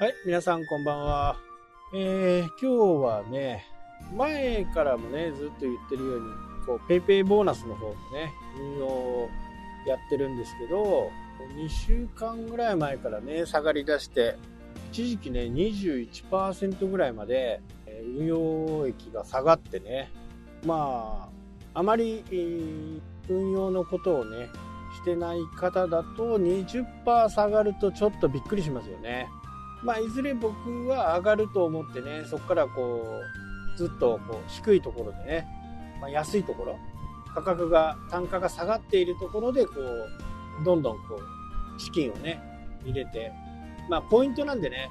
はい、皆さんこんばんは。えー、今日はね、前からもね、ずっと言ってるように、こう、ペイペイボーナスの方のね、運用をやってるんですけど、2週間ぐらい前からね、下がり出して、一時期ね、21%ぐらいまで、運用益が下がってね、まあ、あまり、運用のことをね、してない方だと20%下がるとちょっとびっくりしますよね。まあ、いずれ僕は上がると思ってね、そこからこう、ずっとこう低いところでね、まあ、安いところ、価格が、単価が下がっているところで、こう、どんどんこう、資金をね、入れて、まあ、ポイントなんでね、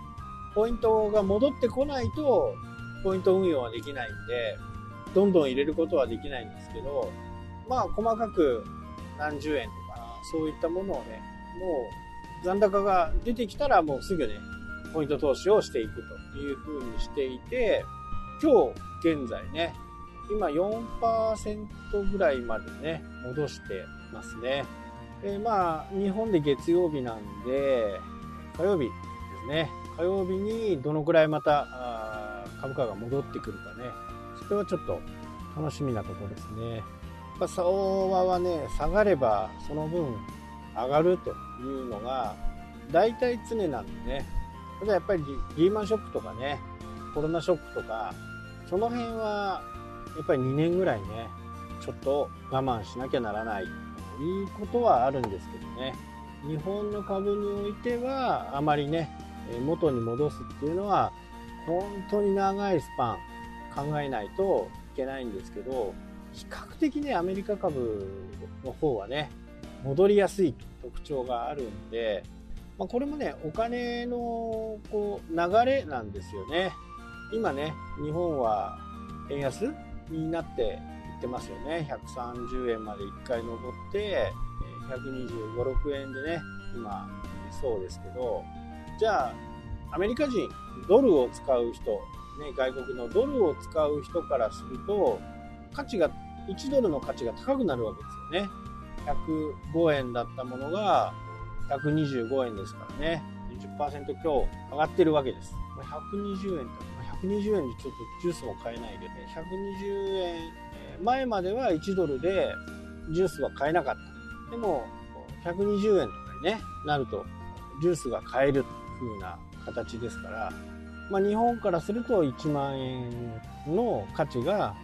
ポイントが戻ってこないと、ポイント運用はできないんで、どんどん入れることはできないんですけど、まあ、細かく何十円とか、そういったものをね、もう、残高が出てきたらもうすぐね、ポイント投資をしていくというふうにしていて、今日現在ね、今4%ぐらいまでね、戻してますね。えまあ、日本で月曜日なんで、火曜日ですね。火曜日にどのくらいまた株価が戻ってくるかね。それはちょっと楽しみなところですね。まあ、相場はね、下がればその分上がるというのが大体常なんでね。ただやっぱりリーマンショックとかね、コロナショックとか、その辺はやっぱり2年ぐらいね、ちょっと我慢しなきゃならないといことはあるんですけどね。日本の株においてはあまりね、元に戻すっていうのは本当に長いスパン考えないといけないんですけど、比較的ね、アメリカ株の方はね、戻りやすい特徴があるんで、まあ、これもね、お金のこう流れなんですよね。今ね、日本は円安になっていってますよね。130円まで1回上って、125、6円でね、今、そうですけど、じゃあ、アメリカ人、ドルを使う人、ね、外国のドルを使う人からすると、価値が、1ドルの価値が高くなるわけですよね。105円だったものが、125円ですからね、20%強上がってるわけです。120円と、120円でちょっとジュースも買えないで、120円、前までは1ドルでジュースは買えなかった。でも、120円とかに、なると、ジュースが買える風な形ですから、まあ、日本からすると1万円の価値が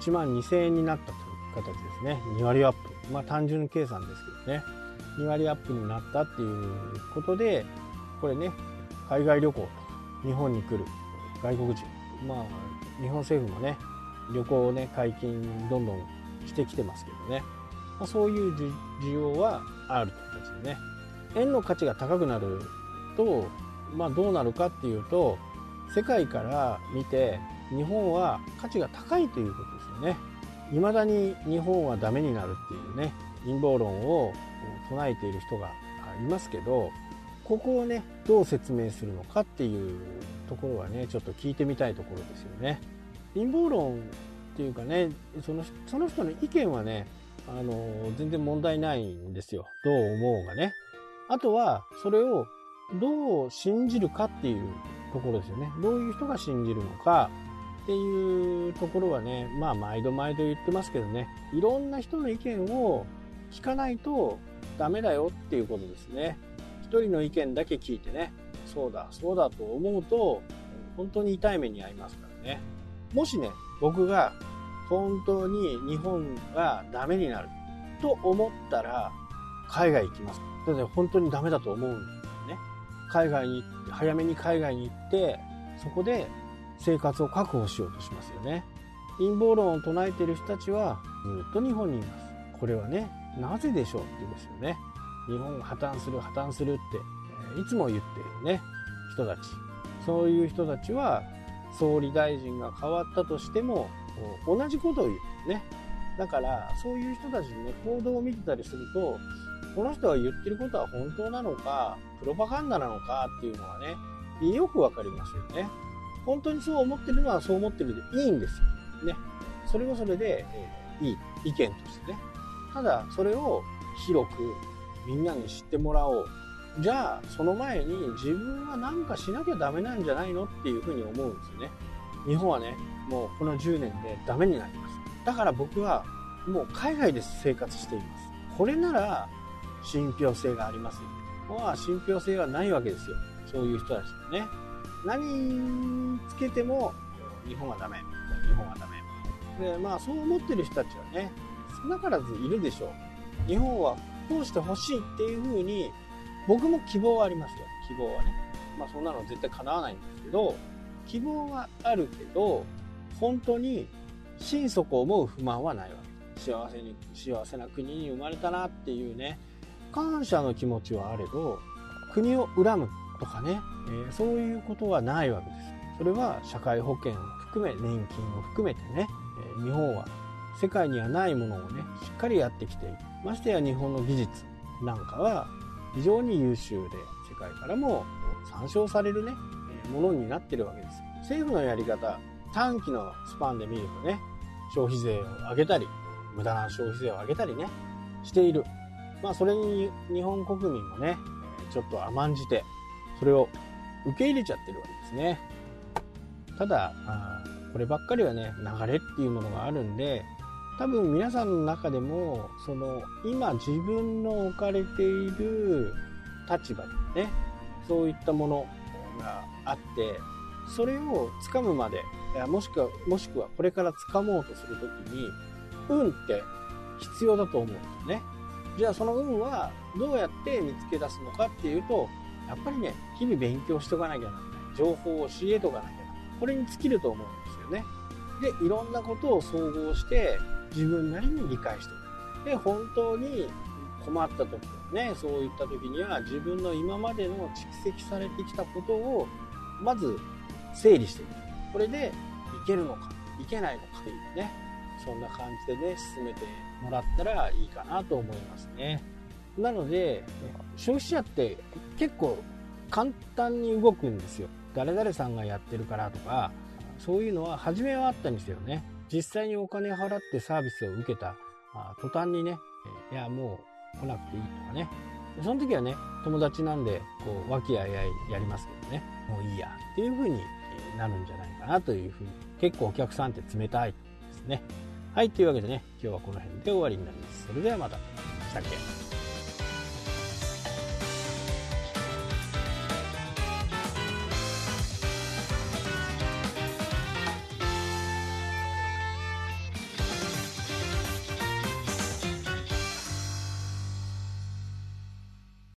1万2000円になったという形ですね。2割アップ。まあ単純計算ですけどね。2割アップになったっていうことでこれね海外旅行とか日本に来る外国人まあ日本政府もね旅行をね解禁どんどんしてきてますけどね、まあ、そういう需要はあるという形でね。円の価値が高くなると、まあ、どうなるかっていうと世界から見て日本は価値が高いということですよね。未だに日本はダメになるっていうね陰謀論を唱えている人がいますけどここをねどう説明するのかっていうところはねちょっと聞いてみたいところですよね。陰謀論っていうかねそのその人の意見はねあの全然問題ないんですよどう思うがね。あとはそれをどう信じるかっていうところですよね。どういう人が信じるのかっていうところはねまあ毎度毎度言ってますけどねいろんな人の意見を聞かないとダメだよっていうことですね。一人の意見だけ聞いてね、そうだ、そうだと思うと、本当に痛い目に遭いますからね。もしね、僕が本当に日本がダメになると思ったら、海外行きます。だって本当にダメだと思うんですね。海外に行って、早めに海外に行って、そこで生活を確保しようとしますよね。陰謀論を唱えている人たちはずっと日本にいます。これはね、なぜでしょうって言うんですよね。日本が破綻する破綻するって、いつも言ってるね、人たち。そういう人たちは、総理大臣が変わったとしても、同じことを言うね。だから、そういう人たちのね、行動を見てたりすると、この人が言ってることは本当なのか、プロパガンダなのかっていうのはね、よくわかりますよね。本当にそう思ってるのはそう思ってるでいいんですよ。ね。それはそれで、えー、いい意見としてね。ただそれを広くみんなに知ってもらおう。じゃあその前に自分は何かしなきゃダメなんじゃないのっていうふうに思うんですよね。日本はねもうこの10年でダメになりますだから僕はもう海外で生活しています。これなら信憑性がありますよ。まあ信憑性はないわけですよ。そういう人たちはね。何つけても日本はダメ日本はダメ。でまあそう思ってる人たちはね少なからずいるでしょう。日本はこうしてほしいっていうふうに僕も希望はありますよ。希望はね。まあそんなの絶対叶わないんですけど希望はあるけど本当に心底思う不満はないわけ。幸せに幸せな国に生まれたなっていうね感謝の気持ちはあれど国を恨むとかね、えー、そういうことはないわけです。それは社会保険を含め年金を含めてね、えー、日本は世界にはないものをねしっかりやってきている。ましてや日本の技術なんかは非常に優秀で世界からも参照されるねものになってるわけです政府のやり方短期のスパンで見るとね消費税を上げたり無駄な消費税を上げたりねしている。まあそれに日本国民もねちょっと甘んじてそれを受け入れちゃってるわけですね。ただこればっかりはね流れっていうものがあるんで多分皆さんの中でもその今自分の置かれている立場でねそういったものがあってそれをつかむまでもしくはもしくはこれから掴もうとする時に運って必要だと思うんですね。じゃあその運はどうやって見つけ出すのかっていうとやっぱりね日々勉強しとかなきゃならない。情報を教えとかなきゃならない。これに尽きると思うんですよね。でいろんなことを総合して自分なりに理解しておく。で本当に困った時ねそういった時には自分の今までの蓄積されてきたことをまず整理していく。これでいけるのかいけないのかというねそんな感じでね進めてもらったらいいかなと思いますね。なので消費者って結構簡単に動くんですよ。誰々さんがやってるからとかそういうのは初めはあったんですよね。実際にお金払ってサービスを受けた途端にねいやもう来なくていいとかね。その時はね友達なんでこう和気あいあいやりますけどね。もういいやっていう風になるんじゃないかなというふうに。結構お客さんって冷たいですね。はいというわけでね今日はこの辺で終わりになります。それではまた。したっけ？